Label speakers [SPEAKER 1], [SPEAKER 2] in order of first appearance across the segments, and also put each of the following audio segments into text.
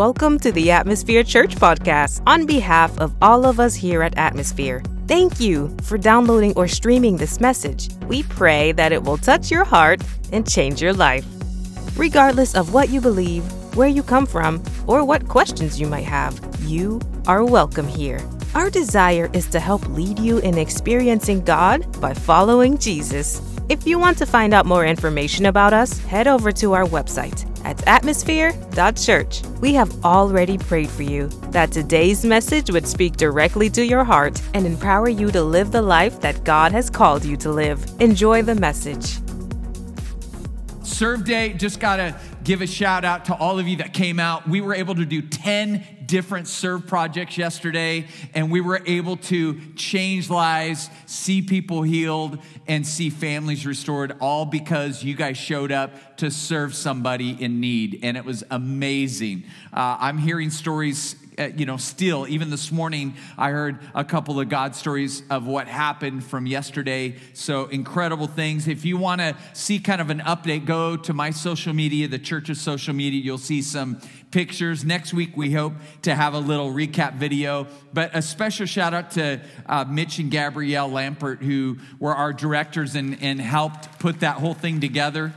[SPEAKER 1] Welcome to the Atmosphere Church podcast on behalf of all of us here at Atmosphere. Thank you for downloading or streaming this message. We pray that it will touch your heart and change your life. Regardless of what you believe, where you come from, or what questions you might have, you are welcome here. Our desire is to help lead you in experiencing God by following Jesus. If you want to find out more information about us, head over to our website at atmosphere.church. We have already prayed for you that today's message would speak directly to your heart and empower you to live the life that God has called you to live. Enjoy the message.
[SPEAKER 2] Serve Day, just got to give a shout out to all of you that came out. We were able to do 10 different serve projects yesterday, and we were able to change lives, see people healed, and see families restored, all because you guys showed up to serve somebody in need. And it was amazing. Uh, I'm hearing stories uh, you know, still, even this morning, I heard a couple of God stories of what happened from yesterday. So incredible things. If you want to see kind of an update, go to my social media, the church's social media. You'll see some pictures. Next week, we hope to have a little recap video. But a special shout out to uh, Mitch and Gabrielle Lampert, who were our directors and, and helped put that whole thing together.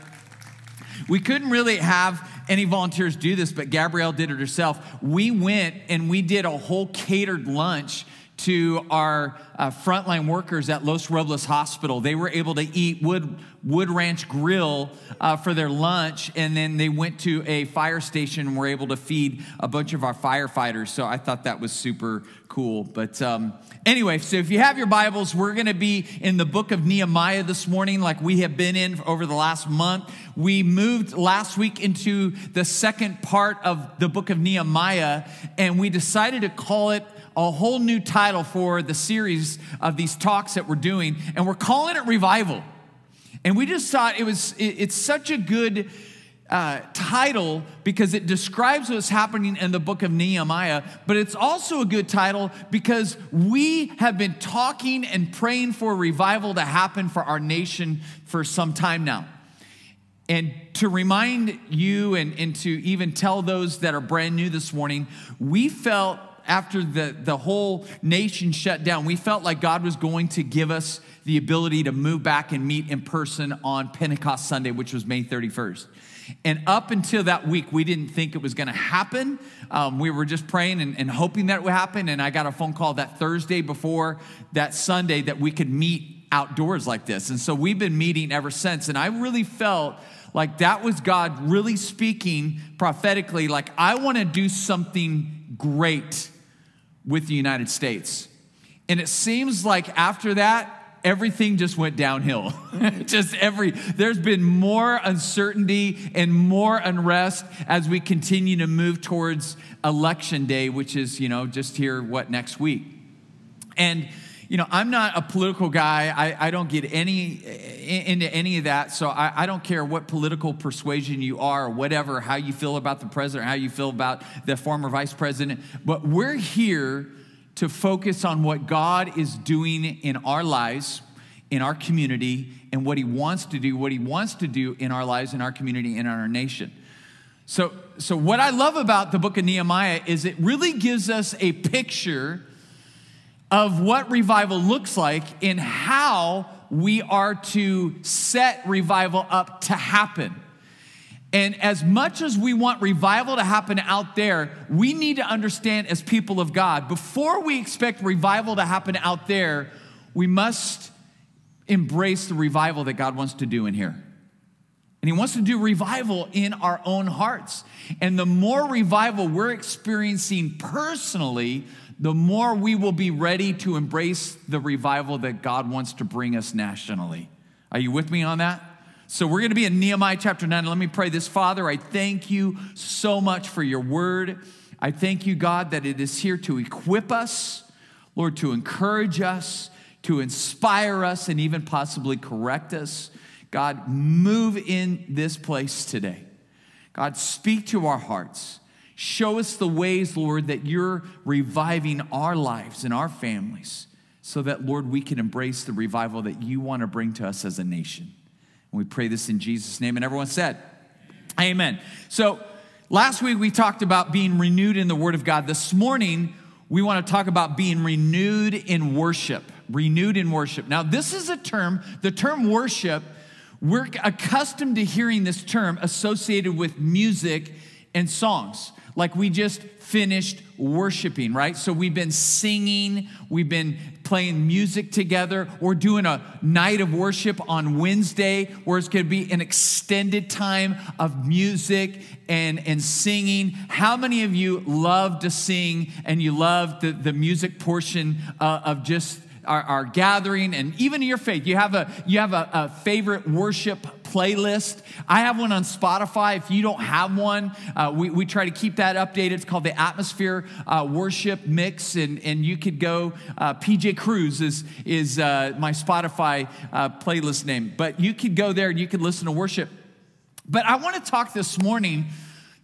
[SPEAKER 2] We couldn't really have any volunteers do this, but Gabrielle did it herself. We went and we did a whole catered lunch to our uh, frontline workers at Los Robles Hospital. They were able to eat Wood, Wood Ranch Grill uh, for their lunch, and then they went to a fire station and were able to feed a bunch of our firefighters. So I thought that was super cool. But um, anyway, so if you have your Bibles, we're going to be in the book of Nehemiah this morning, like we have been in over the last month. We moved last week into the second part of the book of Nehemiah, and we decided to call it a whole new title for the series of these talks that we're doing, and we're calling it Revival. And we just thought it was, it, it's such a good uh, title because it describes what's happening in the book of Nehemiah, but it's also a good title because we have been talking and praying for revival to happen for our nation for some time now. And to remind you and, and to even tell those that are brand new this morning, we felt after the, the whole nation shut down, we felt like God was going to give us the ability to move back and meet in person on Pentecost Sunday, which was May 31st. And up until that week, we didn't think it was going to happen. Um, we were just praying and, and hoping that it would happen. And I got a phone call that Thursday before that Sunday that we could meet outdoors like this. And so we've been meeting ever since. And I really felt like that was God really speaking prophetically, like, I want to do something great with the United States. And it seems like after that, everything just went downhill. just every, there's been more uncertainty and more unrest as we continue to move towards election day, which is, you know, just here, what, next week. And, you know, I'm not a political guy. I, I don't get any into any of that. So I, I, don't care what political persuasion you are or whatever, how you feel about the president, how you feel about the former vice president. But we're here to focus on what God is doing in our lives, in our community, and what He wants to do, what He wants to do in our lives, in our community, in our nation. So, so what I love about the book of Nehemiah is it really gives us a picture of what revival looks like and how we are to set revival up to happen. And as much as we want revival to happen out there, we need to understand as people of God, before we expect revival to happen out there, we must embrace the revival that God wants to do in here. And He wants to do revival in our own hearts. And the more revival we're experiencing personally, the more we will be ready to embrace the revival that God wants to bring us nationally. Are you with me on that? So we're going to be in Nehemiah chapter 9. Let me pray this. Father, I thank you so much for your word. I thank you, God, that it is here to equip us, Lord, to encourage us, to inspire us, and even possibly correct us. God, move in this place today. God, speak to our hearts. Show us the ways, Lord, that you're reviving our lives and our families so that, Lord, we can embrace the revival that you want to bring to us as a nation. And we pray this in Jesus' name. And everyone said, Amen. So, Last week we talked about being renewed in the Word of God. This morning we want to talk about being renewed in worship. Renewed in worship. Now, this is a term, the term worship, we're accustomed to hearing this term associated with music and songs. Like we just finished worshiping, right? So we've been singing, we've been playing music together. We're doing a night of worship on Wednesday where it's going to be an extended time of music and, and singing. How many of you love to sing and you love the, the music portion uh, of just our, our, gathering and even in your faith you have a you have a, a, favorite worship playlist. I have one on spotify. If you don't have one uh, we, we try to keep that updated. It's called the atmosphere uh, worship mix and, and you could go uh, pj cruz is, is uh, my spotify uh, playlist name. But you could go there and you could listen to worship. But i want to talk this morning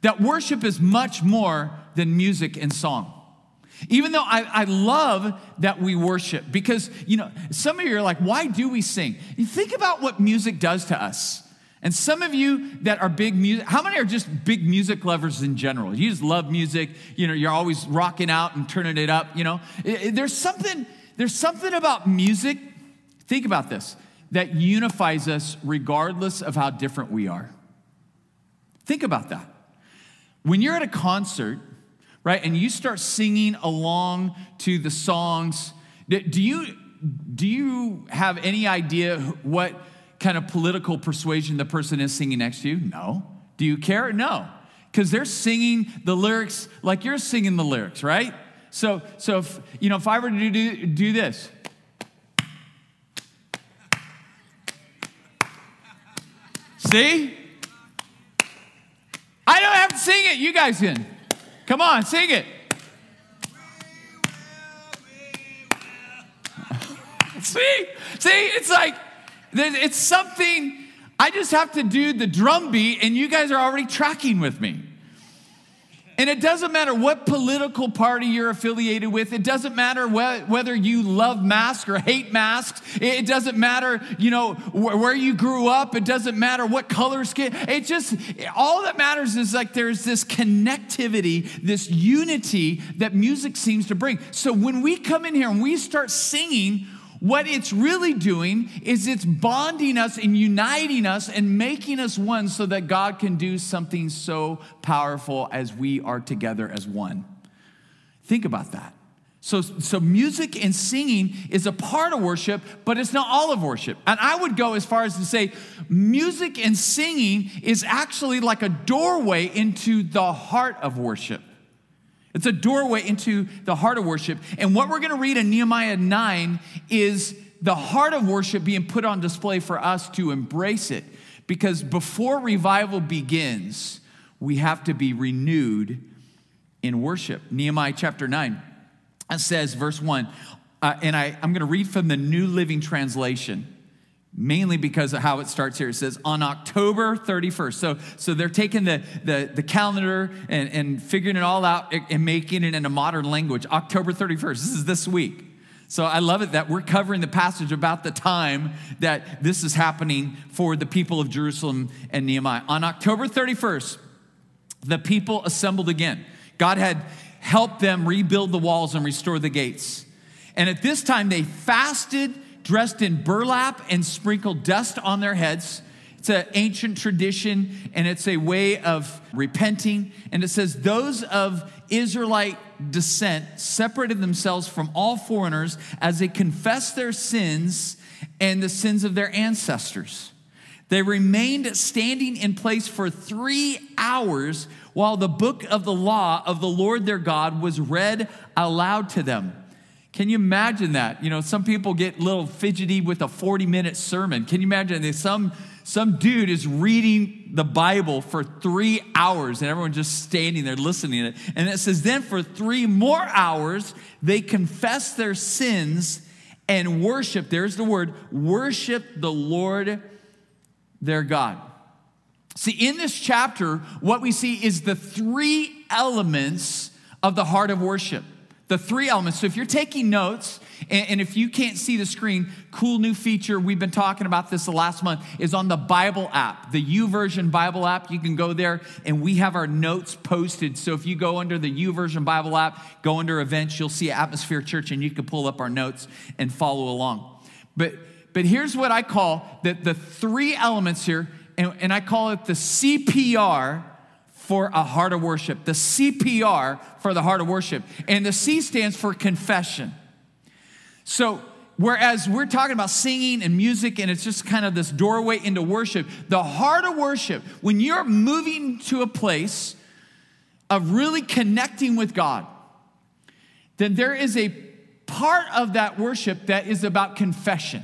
[SPEAKER 2] that worship is much more than music and song even though I, I love that we worship, because, you know, some of you are like, why do we sing? You think about what music does to us. And some of you that are big music, how many are just big music lovers in general? You just love music, you know, you're always rocking out and turning it up, you know. There's something, there's something about music, think about this, that unifies us regardless of how different we are. Think about that. When you're at a concert right? And you start singing along to the songs. Do you, do you have any idea what kind of political persuasion the person is singing next to you? No. Do you care? No. Because they're singing the lyrics like you're singing the lyrics, right? So, so if, you know, if I were to do, do this, see? I don't have to sing it, you guys can. Come on, sing it. see, see, it's like it's something I just have to do the drum beat, and you guys are already tracking with me. And it doesn't matter what political party you're affiliated with. It doesn't matter whether you love masks or hate masks. It doesn't matter, you know, where you grew up. It doesn't matter what color skin. It just, all that matters is like there's this connectivity, this unity that music seems to bring. So when we come in here and we start singing, what it's really doing is it's bonding us and uniting us and making us one so that God can do something so powerful as we are together as one. Think about that. So, so music and singing is a part of worship, but it's not all of worship. And I would go as far as to say music and singing is actually like a doorway into the heart of worship. It's a doorway into the heart of worship. And what we're going to read in Nehemiah 9 is the heart of worship being put on display for us to embrace it. Because before revival begins, we have to be renewed in worship. Nehemiah chapter 9 says, verse 1, uh, and I, I'm going to read from the New Living Translation mainly because of how it starts here. It says on October 31st. So, so they're taking the, the, the calendar and, and figuring it all out and making it in a modern language. October 31st. This is this week. So I love it that we're covering the passage about the time that this is happening for the people of Jerusalem and Nehemiah. On October 31st, the people assembled again. God had helped them rebuild the walls and restore the gates. And at this time, they fasted dressed in burlap and sprinkled dust on their heads. It's an ancient tradition and it's a way of repenting. And it says, Those of Israelite descent separated themselves from all foreigners as they confessed their sins and the sins of their ancestors. They remained standing in place for three hours while the book of the law of the Lord their God was read aloud to them. Can you imagine that? You know, some people get a little fidgety with a 40 minute sermon. Can you imagine that some, some dude is reading the Bible for three hours and everyone just standing there listening to it? And it says, then for three more hours, they confess their sins and worship, there's the word, worship the Lord their God. See, in this chapter, what we see is the three elements of the heart of worship. The three elements. So if you're taking notes, and, if you can't see the screen, cool new feature, we've been talking about this the last month, is on the Bible app, the YouVersion Bible app. You can go there and we have our notes posted. So if you go under the YouVersion Bible app, go under events, you'll see Atmosphere Church and you can pull up our notes and follow along. But but here's what I call the, the three elements here, and, and I call it the CPR for a heart of worship. The CPR for the heart of worship. And the C stands for confession. So, whereas we're talking about singing and music and it's just kind of this doorway into worship, the heart of worship, when you're moving to a place of really connecting with God, then there is a part of that worship that is about confession.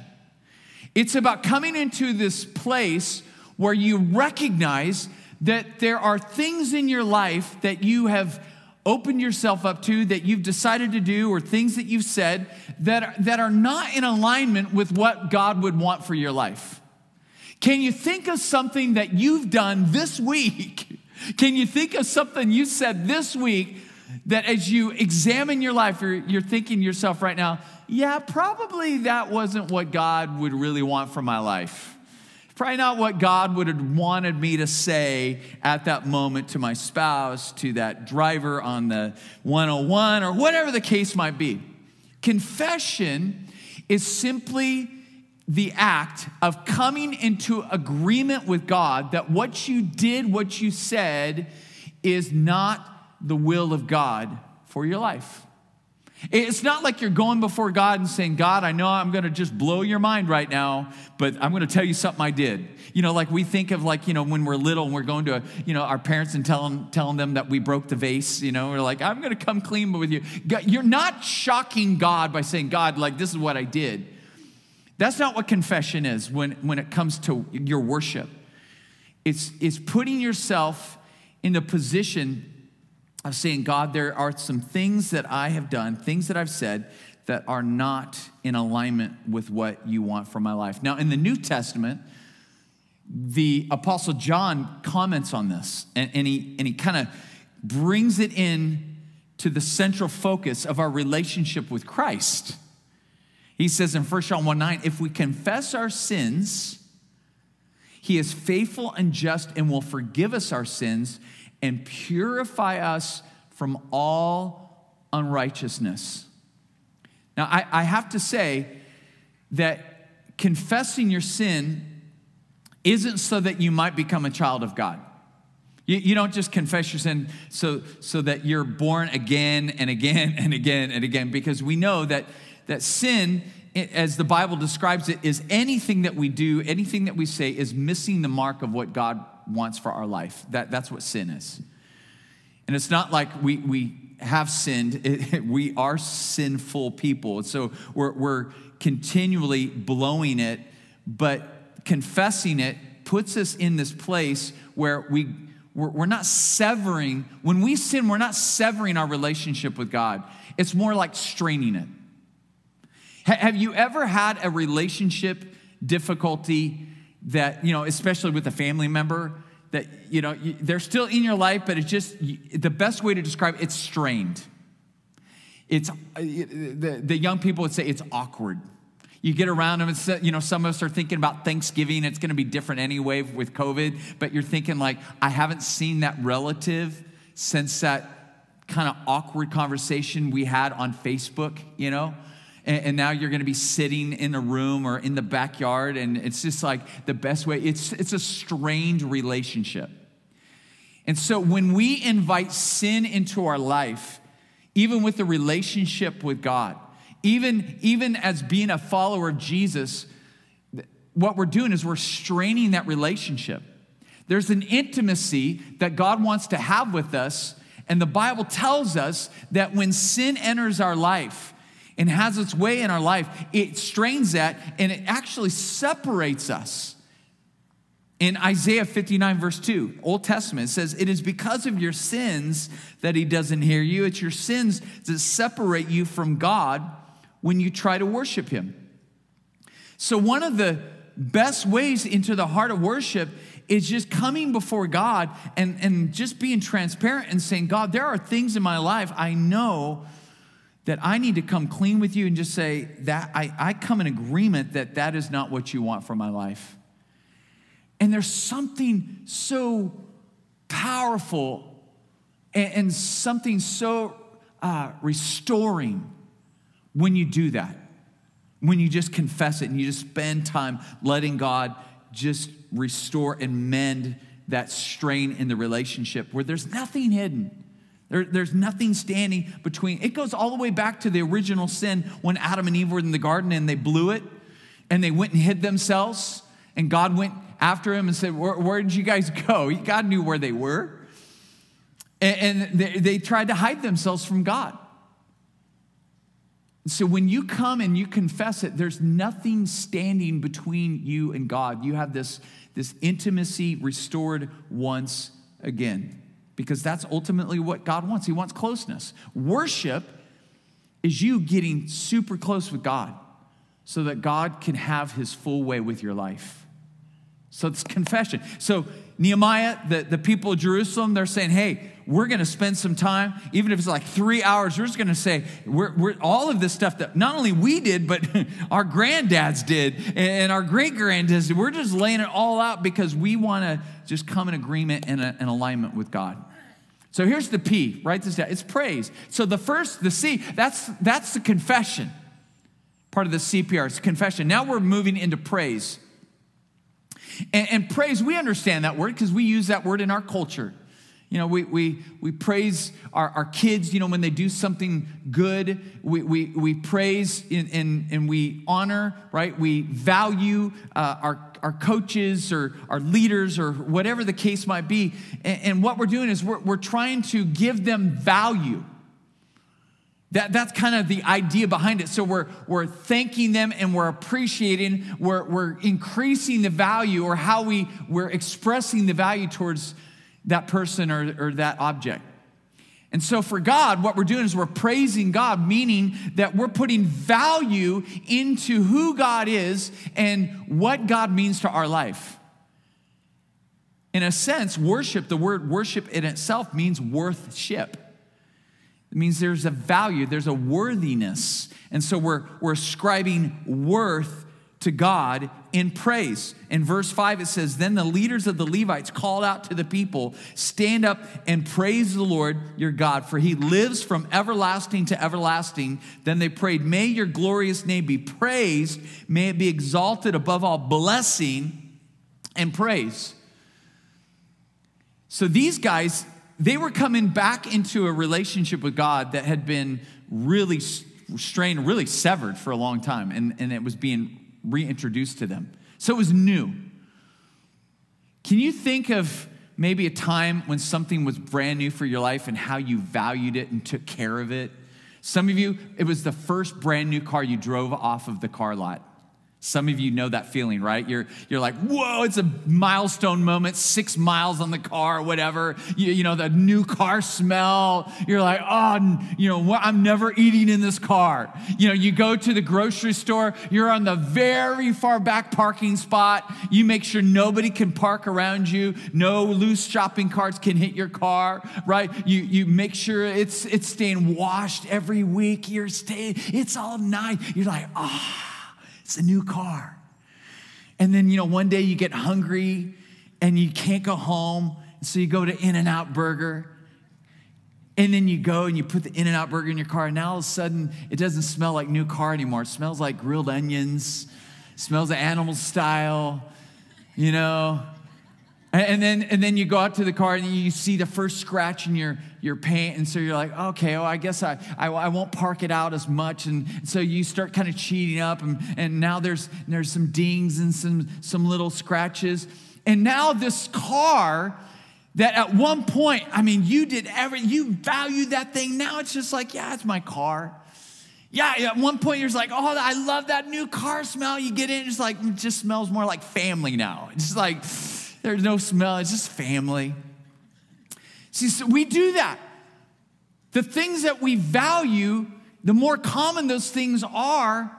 [SPEAKER 2] It's about coming into this place where you recognize that there are things in your life that you have opened yourself up to, that you've decided to do, or things that you've said that are, that are not in alignment with what God would want for your life. Can you think of something that you've done this week? Can you think of something you said this week that as you examine your life, you're, you're thinking yourself right now, yeah, probably that wasn't what God would really want for my life. Probably not what God would have wanted me to say at that moment to my spouse, to that driver on the 101, or whatever the case might be. Confession is simply the act of coming into agreement with God that what you did, what you said, is not the will of God for your life. It's not like you're going before God and saying, God, I know I'm going to just blow your mind right now, but I'm going to tell you something I did. You know, like we think of like, you know, when we're little and we're going to, you know, our parents and telling, telling them that we broke the vase, you know, we're like, I'm going to come clean with you. You're not shocking God by saying, God, like, this is what I did. That's not what confession is when, when it comes to your worship. It's, it's putting yourself in the position of saying, God, there are some things that I have done, things that I've said that are not in alignment with what you want for my life. Now, in the New Testament, the Apostle John comments on this and, and he, and he kind of brings it in to the central focus of our relationship with Christ. He says in 1 John 1 9, if we confess our sins, he is faithful and just and will forgive us our sins and purify us from all unrighteousness. Now, I, I have to say that confessing your sin isn't so that you might become a child of God. You, you, don't just confess your sin so, so that you're born again and again and again and again, because we know that, that sin, as the Bible describes it, is anything that we do, anything that we say, is missing the mark of what God wants for our life. That, that's what sin is. And it's not like we, we have sinned, it, we are sinful people. So we're, we're continually blowing it, but confessing it puts us in this place where we, we're not severing, when we sin, we're not severing our relationship with God. It's more like straining it. Have you ever had a relationship difficulty that, you know, especially with a family member, that, you know, they're still in your life, but it's just the best way to describe it, it's strained. It's, uh, the, the young people would say it's awkward. You get around them, and you know, some of us are thinking about Thanksgiving. It's going to be different anyway with COVID, but you're thinking like, I haven't seen that relative since that kind of awkward conversation we had on Facebook, you know? And, and now you're going to be sitting in a room or in the backyard, and it's just like the best way. It's, it's a strained relationship. And so when we invite sin into our life, even with the relationship with God, even, even as being a follower of Jesus, what we're doing is we're straining that relationship. There's an intimacy that God wants to have with us, and the Bible tells us that when sin enters our life, and has its way in our life, it strains that and it actually separates us. In Isaiah 59, verse 2, Old Testament, it says, It is because of your sins that he doesn't hear you. It's your sins that separate you from God when you try to worship him. So, one of the best ways into the heart of worship is just coming before God and, and just being transparent and saying, God, there are things in my life I know that I need to come clean with you and just say that I, I come in agreement that that is not what you want for my life. And there's something so powerful and, and something so uh, restoring when you do that. When you just confess it and you just spend time letting God just restore and mend that strain in the relationship where there's nothing hidden. There, there's nothing standing between. It goes all the way back to the original sin when Adam and Eve were in the garden and they blew it and they went and hid themselves. And God went after him and said, Where, where did you guys go? God knew where they were. And, and they, they tried to hide themselves from God. So when you come and you confess it, there's nothing standing between you and God. You have this, this intimacy restored once again because that's ultimately what God wants. He wants closeness. Worship is you getting super close with God so that God can have his full way with your life. So it's confession. So Nehemiah, the, the people of Jerusalem, they're saying, hey, we're going to spend some time, even if it's like three hours, we're just going to say, we're, we're, all of this stuff that not only we did, but our granddads did and our great granddads did. We're just laying it all out because we want to just come in agreement and uh, in alignment with God. So here's the P, write this down. It's praise. So the first, the C, that's, that's the confession. Part of the CPR, it's confession. Now we're moving into praise. And, and praise, we understand that word because we use that word in our culture. You know, we, we, we praise our, our kids, you know, when they do something good. We, we, we praise and, and, and we honor, right? We value uh, our, our coaches or our leaders or whatever the case might be. And, and what we're doing is we're, we're trying to give them value. That, that's kind of the idea behind it. So we're, we're thanking them and we're appreciating, we're, we're increasing the value or how we, we're expressing the value towards that person or, or that object. And so for God, what we're doing is we're praising God, meaning that we're putting value into who God is and what God means to our life. In a sense, worship, the word worship in itself means worthship. It means there's a value, there's a worthiness. And so we're, we're ascribing worth to God in praise. In verse 5, it says, Then the leaders of the Levites called out to the people, Stand up and praise the Lord your God, for he lives from everlasting to everlasting. Then they prayed, May your glorious name be praised, may it be exalted above all blessing and praise. So these guys, they were coming back into a relationship with God that had been really strained, really severed for a long time, and, and it was being reintroduced to them. So it was new. Can you think of maybe a time when something was brand new for your life and how you valued it and took care of it? Some of you, it was the first brand new car you drove off of the car lot. Some of you know that feeling, right? You're, you're like, whoa, it's a milestone moment, six miles on the car, whatever. You, you know, the new car smell. You're like, oh, you know, I'm never eating in this car. You know, you go to the grocery store, you're on the very far back parking spot. You make sure nobody can park around you. No loose shopping carts can hit your car, right? You, you make sure it's, it's staying washed every week. You're staying, it's all nice. You're like, ah. Oh it's a new car. And then, you know, one day you get hungry and you can't go home. So you go to In N Out Burger. And then you go and you put the In N Out Burger in your car. And now all of a sudden, it doesn't smell like new car anymore. It smells like grilled onions, smells of animal style, you know. And then, and then you go out to the car and you see the first scratch in your, your paint. And so you're like, okay, well, I guess I, I, I won't park it out as much. And so you start kind of cheating up. And, and now there's, there's some dings and some, some little scratches. And now this car that at one point, I mean, you did every, you valued that thing. Now it's just like, yeah, it's my car. Yeah, at one point you're like, oh, I love that new car smell. You get in, it's like, it just smells more like family now. It's like, there's no smell, it's just family. See, so we do that. The things that we value, the more common those things are,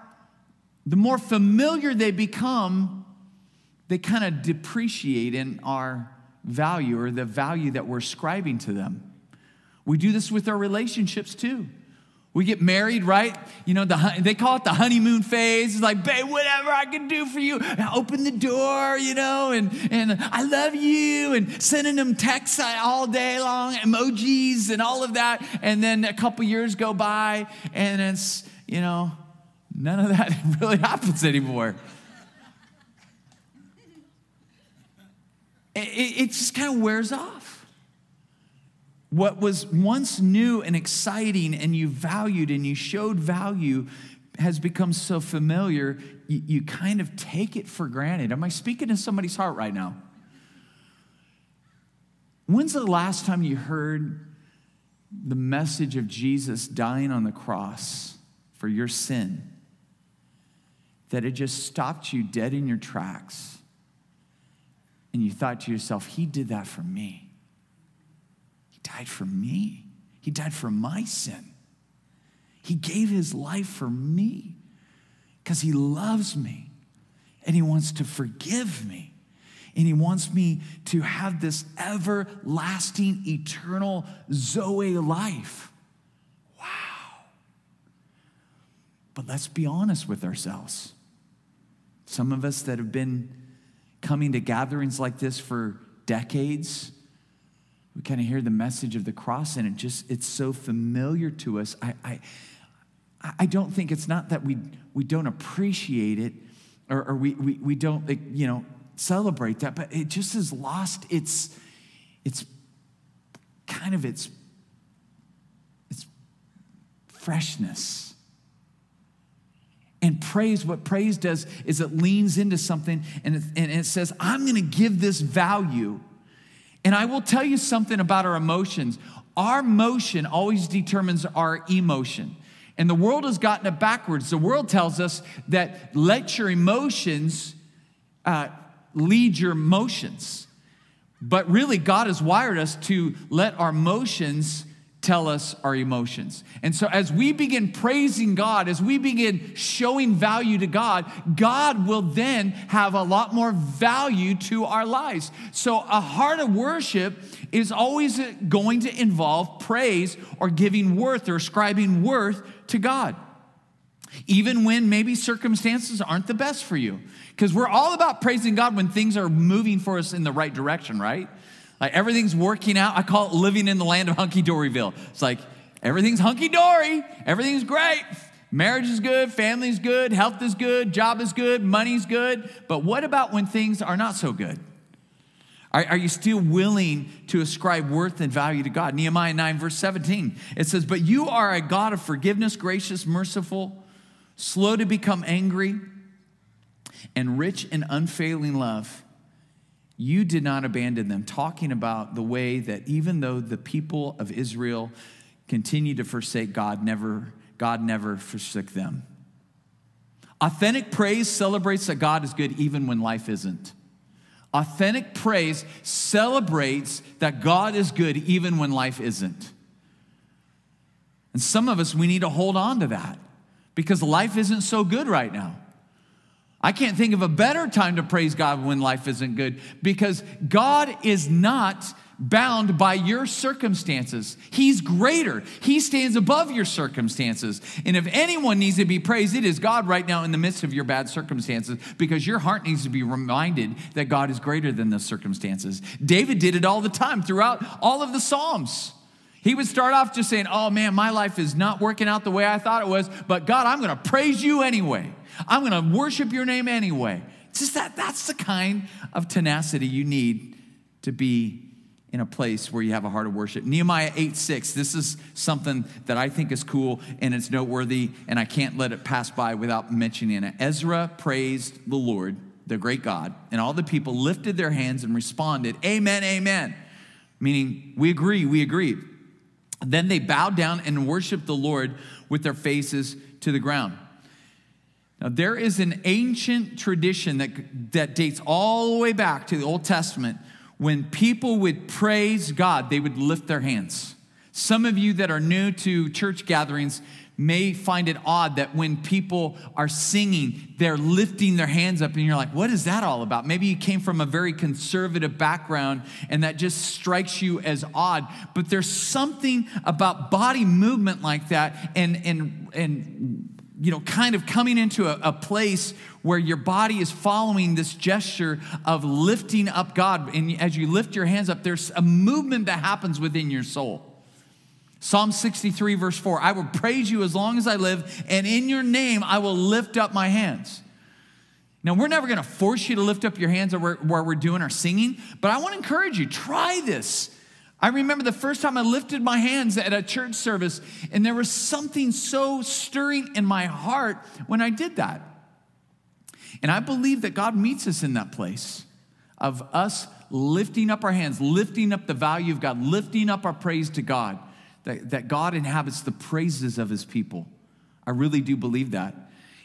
[SPEAKER 2] the more familiar they become, they kind of depreciate in our value or the value that we're ascribing to them. We do this with our relationships too. We get married, right? You know, the, they call it the honeymoon phase. It's like, babe, whatever I can do for you. And open the door, you know, and, and I love you, and sending them texts all day long, emojis and all of that. And then a couple years go by, and it's, you know, none of that really happens anymore. It, it, it just kind of wears off. What was once new and exciting and you valued and you showed value has become so familiar, you, you kind of take it for granted. Am I speaking to somebody's heart right now? When's the last time you heard the message of Jesus dying on the cross for your sin? That it just stopped you dead in your tracks. And you thought to yourself, He did that for me died for me. He died for my sin. He gave his life for me because he loves me and he wants to forgive me. And he wants me to have this everlasting, eternal Zoe life. Wow. But let's be honest with ourselves. Some of us that have been coming to gatherings like this for decades, we kind of hear the message of the cross and it just it's so familiar to us. I i i don't think it's not that we we don't appreciate it or, or we, we we don't you know celebrate that but it just has lost its its kind of its its freshness. And praise, what praise does is it leans into something and it, and it says, I'm going to give this value and I will tell you something about our emotions. Our motion always determines our emotion. And the world has gotten it backwards. The world tells us that let your emotions uh, lead your motions. But really, God has wired us to let our motions tell us our emotions. And so, as we begin praising God, as we begin showing value to God, God will then have a lot more value to our lives. So, a heart of worship is always going to involve praise or giving worth or ascribing worth to God. Even when maybe circumstances aren't the best for you. Because we're all about praising God when things are moving for us in the right direction, right? Like everything's working out. I call it living in the land of hunky doryville. It's like everything's hunky dory, everything's great. Marriage is good, family's good, health is good, job is good, money's good. But what about when things are not so good? Are, are, you still willing to ascribe worth and value to God? Nehemiah 9, verse 17, it says, But you are a God of forgiveness, gracious, merciful, slow to become angry, and rich in unfailing love you did not abandon them, talking about the way that even though the people of Israel continued to forsake God, never, God never forsook them. Authentic praise celebrates that God is good even when life isn't. Authentic praise celebrates that God is good even when life isn't. And some of us, we need to hold on to that because life isn't so good right now. I can't think of a better time to praise God when life isn't good because God is not bound by your circumstances. He's greater. He stands above your circumstances. And if anyone needs to be praised, it is God right now in the midst of your bad circumstances because your heart needs to be reminded that God is greater than the circumstances. David did it all the time throughout all of the Psalms. He would start off just saying, Oh man, my life is not working out the way I thought it was, but God, I'm to praise you anyway. I'm going to worship your name anyway. It's just that that's the kind of tenacity you need to be in a place where you have a heart of worship. Nehemiah 8 6, this is something that I think is cool and it's noteworthy, and I can't let it pass by without mentioning it. Ezra praised the Lord, the great God, and all the people lifted their hands and responded, Amen, Amen. Meaning, we agree, we agree. Then they bowed down and worshiped the Lord with their faces to the ground. Now, there is an ancient tradition that, that dates all the way back to the Old Testament. When people would praise God, they would lift their hands. Some of you that are new to church gatherings may find it odd that when people are singing, they're lifting their hands up, and you're like, what is that all about? Maybe you came from a very conservative background and that just strikes you as odd. But there's something about body movement like that and, and, and you know, kind of coming into a, a, place where your body is following this gesture of lifting up God. And as you lift your hands up, there's a movement that happens within your soul. Psalm 63, verse 4 I will praise you as long as I live, and in your name I will lift up my hands. Now, we're never going to force you to lift up your hands where we're doing our singing, but I want to encourage you try this. I remember the first time I lifted my hands at a church service, and there was something so stirring in my heart when I did that. And I believe that God meets us in that place of us lifting up our hands, lifting up the value of God, lifting up our praise to God that, that God inhabits the praises of his people. I really do believe that.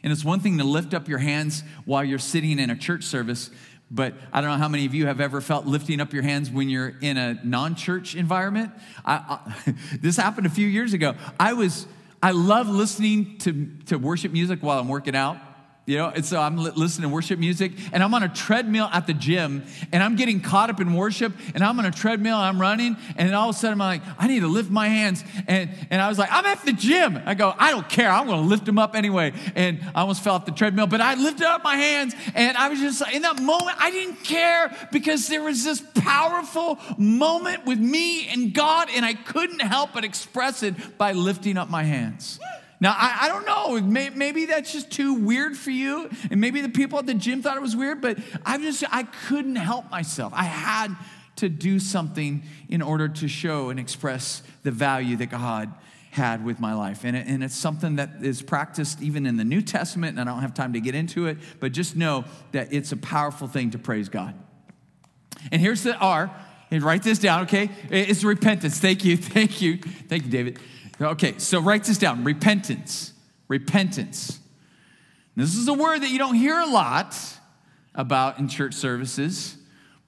[SPEAKER 2] And it's one thing to lift up your hands while you're sitting in a church service, but I don't know how many of you have ever felt lifting up your hands when you're in a non church environment. I, I, this happened a few years ago. I was, I love listening to, to worship music while I'm working out. You know, and so I'm listening to worship music and I'm on a treadmill at the gym and I'm getting caught up in worship and I'm on a treadmill I'm running and all of a sudden I'm like, I need to lift my hands. And, and I was like, I'm at the gym. I go, I don't care. I'm going to lift them up anyway. And I almost fell off the treadmill, but I lifted up my hands and I was just in that moment, I didn't care because there was this powerful moment with me and God and I couldn't help but express it by lifting up my hands. Now, I, I don't know. maybe that's just too weird for you. And maybe the people at the gym thought it was weird, but I just, I couldn't help myself. I had to do something in order to show and express the value that God had with my life. And, it, and it's something that is practiced even in the New Testament, and I don't have time to get into it, but just know that it's a powerful thing to praise God. And here's the R, and write this down, okay? It's repentance. Thank you, thank you, thank you, David. Okay, so write this down repentance. Repentance. This is a word that you don't hear a lot about in church services,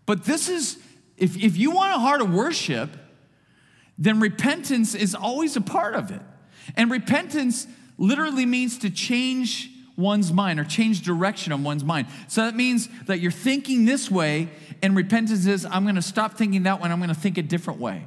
[SPEAKER 2] but this is, if, if you want a heart of worship, then repentance is always a part of it. And repentance literally means to change one's mind or change direction of one's mind. So that means that you're thinking this way, and repentance is, I'm gonna stop thinking that way, I'm gonna think a different way.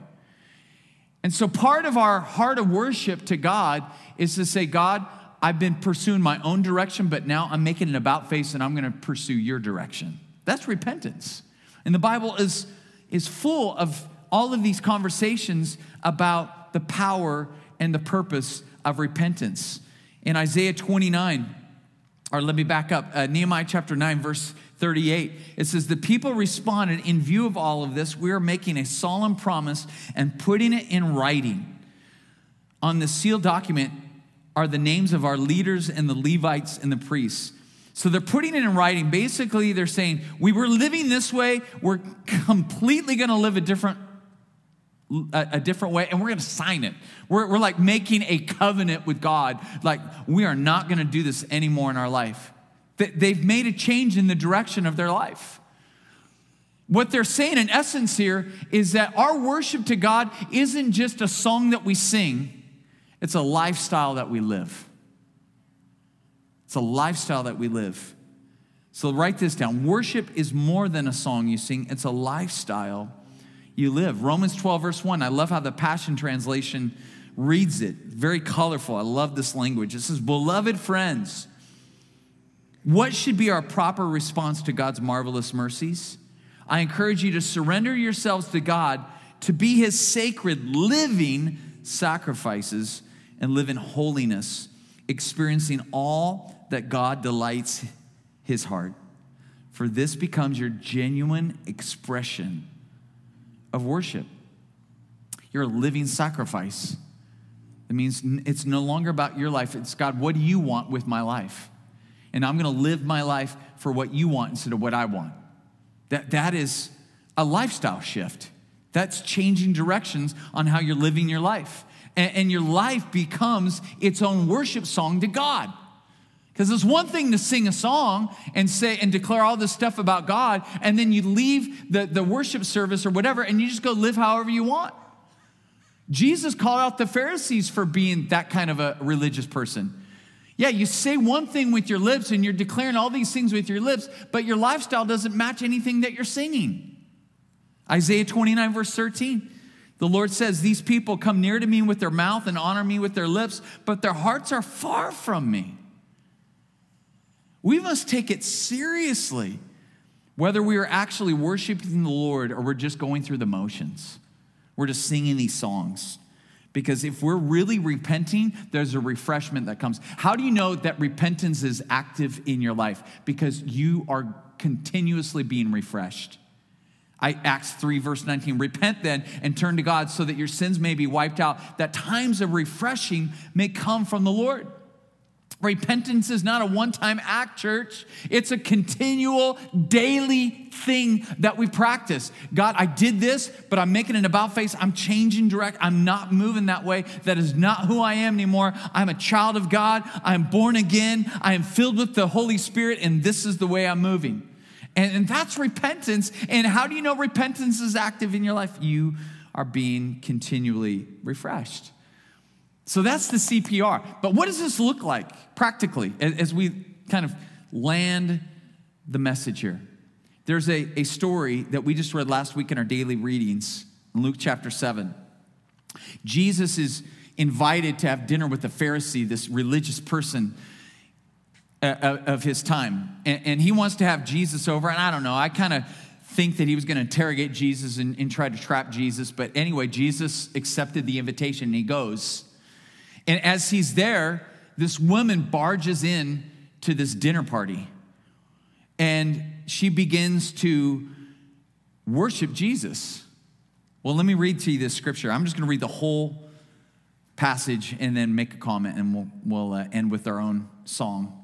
[SPEAKER 2] And so, part of our heart of worship to God is to say, God, I've been pursuing my own direction, but now I'm making an about face and I'm going to pursue your direction. That's repentance. And the Bible is, is full of all of these conversations about the power and the purpose of repentance. In Isaiah 29, or let me back up, uh, Nehemiah chapter 9, verse 38. It says, The people responded, In view of all of this, we are making a solemn promise and putting it in writing. On the sealed document are the names of our leaders and the Levites and the priests. So they're putting it in writing. Basically, they're saying, We were living this way, we're completely gonna live a different a, a, different way and we're going to sign it. We're, we're like making a covenant with God. Like, we are not going to do this anymore in our life. They've made a change in the direction of their life. What they're saying in essence here is that our worship to God isn't just a song that we sing, it's a lifestyle that we live. It's a lifestyle that we live. So write this down. Worship is more than a song you sing, it's a lifestyle you live. Romans 12, verse 1. I love how the Passion Translation reads it. Very colorful. I love this language. It says, Beloved friends, what should be our proper response to God's marvelous mercies? I encourage you to surrender yourselves to God to be his sacred living sacrifices and live in holiness, experiencing all that God delights his heart. For this becomes your genuine expression of worship. You're a living sacrifice. It means it's no longer about your life. It's God, what do you want with my life? And I'm going to live my life for what you want instead of what I want. That, that is a lifestyle shift. That's changing directions on how you're living your life. And, and your life becomes its own worship song to God. Because it's one thing to sing a song and say and declare all this stuff about God, and then you leave the, the worship service or whatever, and you just go live however you want. Jesus called out the Pharisees for being that kind of a religious person. Yeah, you say one thing with your lips and you're declaring all these things with your lips, but your lifestyle doesn't match anything that you're singing. Isaiah 29, verse 13. The Lord says, These people come near to me with their mouth and honor me with their lips, but their hearts are far from me. We must take it seriously, whether we are actually worshiping the Lord or we're just going through the motions. We're just singing these songs. Because if we're really repenting, there's a refreshment that comes. How do you know that repentance is active in your life? Because you are continuously being refreshed. I, Acts 3, verse 19. Repent then and turn to God so that your sins may be wiped out, that times of refreshing may come from the Lord. Repentance is not a one time act, church. It's a continual, daily thing that we practice. God, I did this, but I'm making an about face. I'm changing direct. I'm not moving that way. That is not who I am anymore. I'm a child of God. I'm born again. I am filled with the Holy Spirit, and this is the way I'm moving. And, and that's repentance. And how do you know repentance is active in your life? You are being continually refreshed. So that's the CPR. But what does this look like practically as we kind of land the message here? There's a, a story that we just read last week in our daily readings in Luke chapter 7. Jesus is invited to have dinner with the Pharisee, this religious person uh, uh, of his time. And, he wants to have Jesus over. And I don't know, I kind of think that he was going to interrogate Jesus and, and try to trap Jesus. But anyway, Jesus accepted the invitation and he goes. And as he's there, this woman barges in to this dinner party and she begins to worship Jesus. Well, let me read to you this scripture. I'm just going to read the whole passage and then make a comment, and we'll, we'll uh, end with our own song.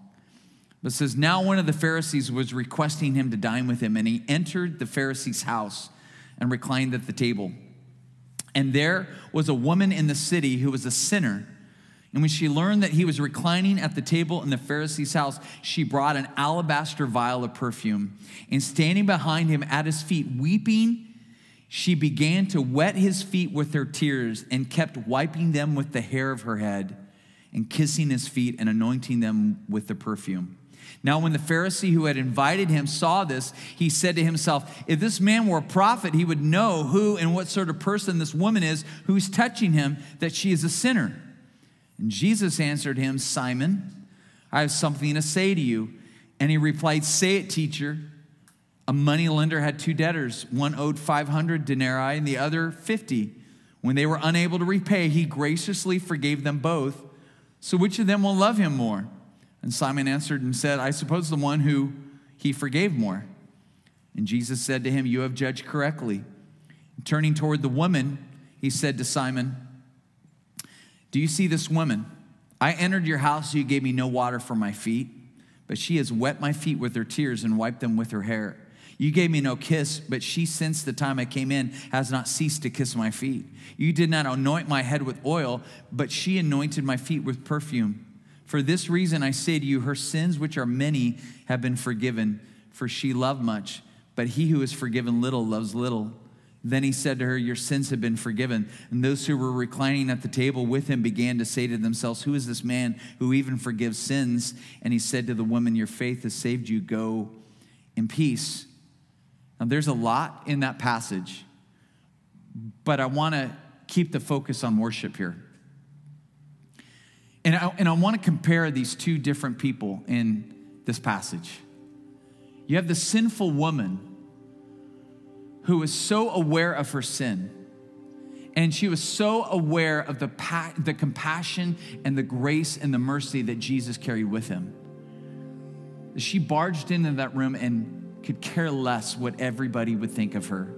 [SPEAKER 2] But says, Now one of the Pharisees was requesting him to dine with him, and he entered the Pharisee's house and reclined at the table. And there was a woman in the city who was a sinner. And when she learned that he was reclining at the table in the Pharisee's house, she brought an alabaster vial of perfume. And standing behind him at his feet, weeping, she began to wet his feet with her tears and kept wiping them with the hair of her head and kissing his feet and anointing them with the perfume. Now, when the Pharisee who had invited him saw this, he said to himself, If this man were a prophet, he would know who and what sort of person this woman is who's touching him, that she is a sinner. And Jesus answered him, Simon, I have something to say to you. And he replied, Say it, teacher. A money lender had two debtors. One owed 500 denarii and the other 50. When they were unable to repay, he graciously forgave them both. So which of them will love him more? And Simon answered and said, I suppose the one who he forgave more. And Jesus said to him, You have judged correctly. Turning toward the woman, he said to Simon, do you see this woman? I entered your house, you gave me no water for my feet, but she has wet my feet with her tears and wiped them with her hair. You gave me no kiss, but she, since the time I came in, has not ceased to kiss my feet. You did not anoint my head with oil, but she anointed my feet with perfume. For this reason, I say to you, her sins, which are many, have been forgiven, for she loved much. But he who is forgiven little loves little. Then he said to her, Your sins have been forgiven. And those who were reclining at the table with him began to say to themselves, Who is this man who even forgives sins? And he said to the woman, Your faith has saved you. Go in peace. Now, there's a lot in that passage, but I want to keep the focus on worship here. And I, and I want to compare these two different people in this passage. You have the sinful woman who was so aware of her sin. And she was so aware of the, pa- the compassion and the grace and the mercy that Jesus carried with him. She barged into that room and could care less what everybody would think of her.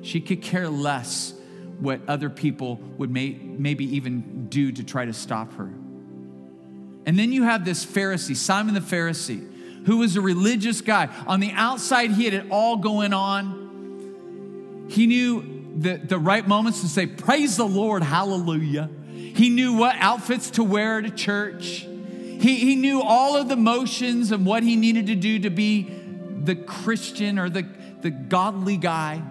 [SPEAKER 2] She could care less what other people would may, maybe even do to try to stop her. And then you have this Pharisee, Simon the Pharisee, who was a religious guy. On the outside, he had it all going on he knew the, the right moments to say, Praise the Lord, hallelujah. He knew what outfits to wear to church. He, he knew all of the motions and what he needed to do to be the Christian or the, the godly guy.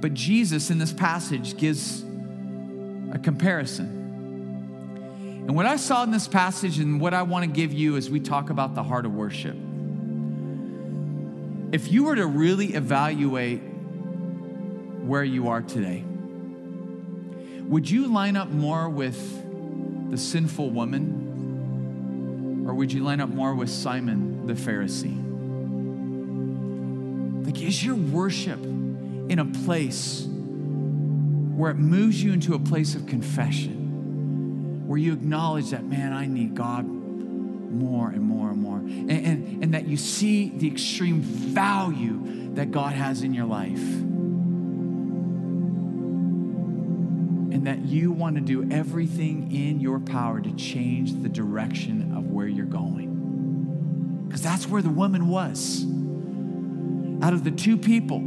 [SPEAKER 2] But Jesus in this passage gives a comparison. And what I saw in this passage, and what I want to give you as we talk about the heart of worship, if you were to really evaluate where you are today, would you line up more with the sinful woman, or would you line up more with Simon the Pharisee? Like, is your worship in a place where it moves you into a place of confession, where you acknowledge that, man, I need God more and more and more, and, and, and that you see the extreme value that God has in your life? And that you want to do everything in your power to change the direction of where you're going. Because that's where the woman was. Out of the two people,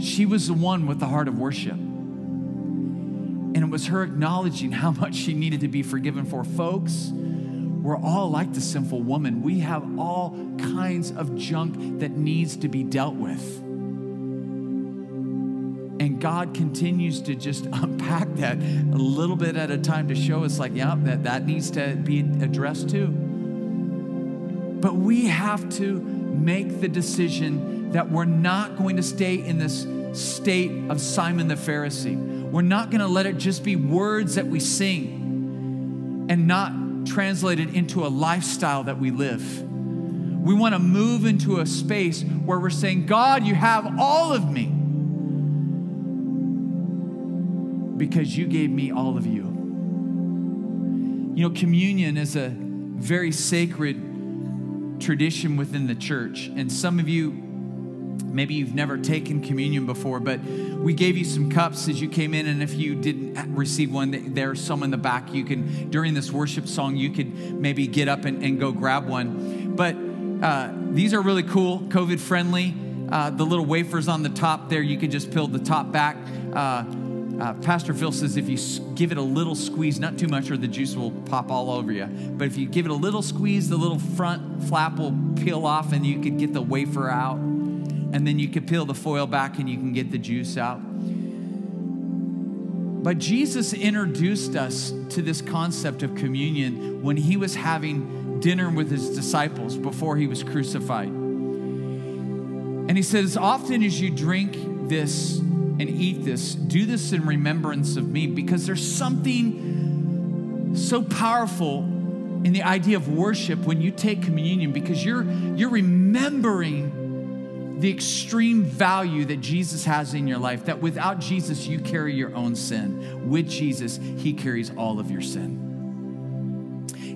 [SPEAKER 2] she was the one with the heart of worship. And it was her acknowledging how much she needed to be forgiven for. Folks, we're all like the sinful woman. We have all kinds of junk that needs to be dealt with. God continues to just unpack that a little bit at a time to show us, like, yeah, that, that needs to be addressed too. But we have to make the decision that we're not going to stay in this state of Simon the Pharisee. We're not going to let it just be words that we sing and not translate it into a lifestyle that we live. We want to move into a space where we're saying, God, you have all of me because you gave me all of you. You know, communion is a very sacred tradition within the church. And some of you, maybe you've never taken communion before, but we gave you some cups as you came in. And if you didn't receive one, there's some in the back. You can, during this worship song, you could maybe get up and, and go grab one. But uh, these are really cool, COVID friendly. Uh, the little wafers on the top there, you could just peel the top back. Uh, uh, Pastor Phil says if you give it a little squeeze, not too much, or the juice will pop all over you. But if you give it a little squeeze, the little front flap will peel off, and you could get the wafer out. And then you could peel the foil back, and you can get the juice out. But Jesus introduced us to this concept of communion when he was having dinner with his disciples before he was crucified. And he said, As often as you drink this and eat this, do this in remembrance of me because there's something so powerful in the idea of worship when you take communion because you're you're remembering the extreme value that Jesus has in your life that without Jesus you carry your own sin. With Jesus he carries all of your sin.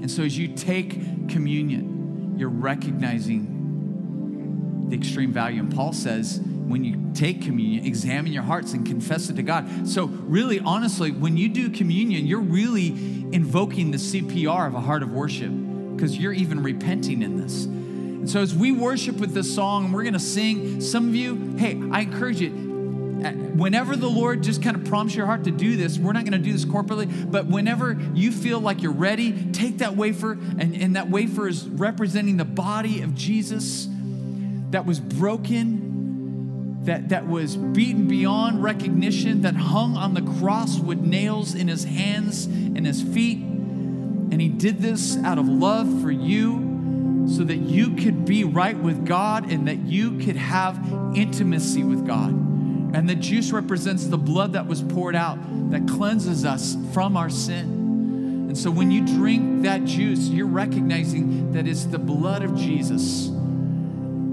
[SPEAKER 2] And so as you take communion you're recognizing the extreme value. And Paul says when you take communion, examine your hearts and confess it to God. So, really, honestly, when you do communion, you're really invoking the CPR of a heart of worship because you're even repenting in this. And so, as we worship with this song, and we're going to sing, some of you, hey, I encourage you, uh, whenever the Lord just kind of prompts your heart to do this, we're not going to do this corporately, but whenever you feel like you're ready, take that wafer, and, and that wafer is representing the body of Jesus that was broken that, that was beaten beyond recognition, that hung on the cross with nails in his hands and his feet. And he did this out of love for you so that you could be right with God and that you could have intimacy with God. And the juice represents the blood that was poured out that cleanses us from our sin. And so when you drink that juice, you're recognizing that it's the blood of Jesus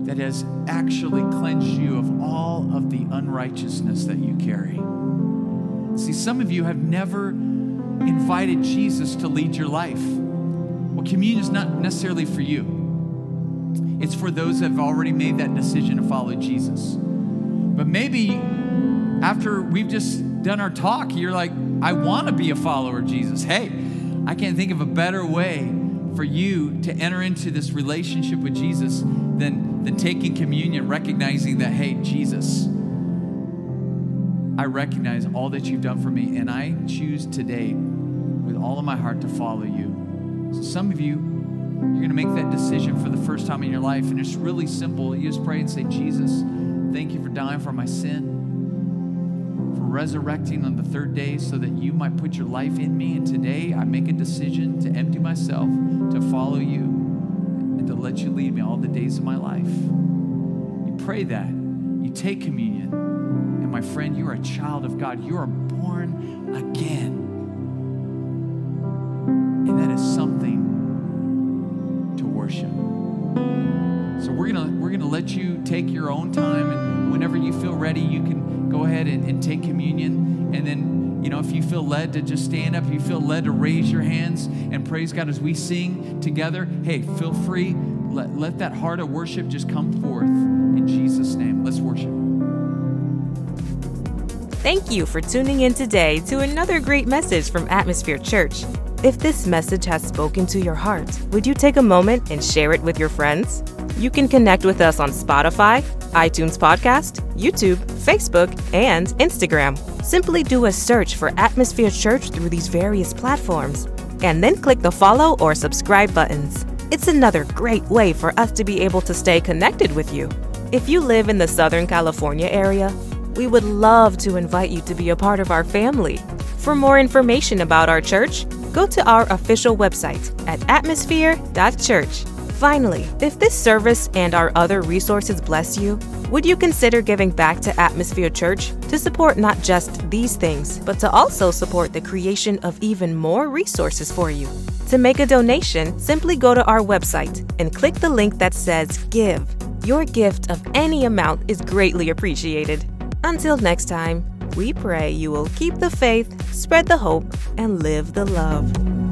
[SPEAKER 2] that has actually cleansed you of all of the unrighteousness that you carry. See, some of you have never invited Jesus to lead your life. Well, communion is not necessarily for you. It's for those that have already made that decision to follow Jesus. But maybe after we've just done our talk, you're like, I want to be a follower of Jesus. Hey, I can't think of a better way for you to enter into this relationship with Jesus than, than taking communion, recognizing that, hey, Jesus, I recognize all that you've done for me, and I choose today with all of my heart to follow you. So some of you, you're going to make that decision for the first time in your life, and it's really simple. You just pray and say, Jesus, thank you for dying for my sin, for resurrecting on the third day so that you might put your life in me. And today I make a decision to empty myself, to follow you, to let you lead me all the days of my life. You pray that. You take communion. And my friend, you are a child of God. You are born again. And that is something to worship. So we're gonna we're gonna let you take your own time, and whenever you feel ready, you can go ahead and, and take communion. And then, you know, if you feel led to just stand up, you feel led to raise your hands and praise God as we sing together, hey, feel free. Let, let that heart of worship just come forth in Jesus' name. Let's worship.
[SPEAKER 1] Thank you for tuning in today to another great message from Atmosphere Church. If this message has spoken to your heart, would you take a moment and share it with your friends? You can connect with us on Spotify, iTunes Podcast, YouTube, Facebook, and Instagram. Simply do a search for Atmosphere Church through these various platforms, and then click the follow or subscribe buttons. It's another great way for us to be able to stay connected with you. If you live in the Southern California area, we would love to invite you to be a part of our family. For more information about our church, go to our official website at atmosphere.church. Finally, if this service and our other resources bless you, would you consider giving back to Atmosphere Church to support not just these things, but to also support the creation of even more resources for you? To make a donation, simply go to our website and click the link that says Give. Your gift of any amount is greatly appreciated. Until next time, we pray you will keep the faith, spread the hope, and live the love.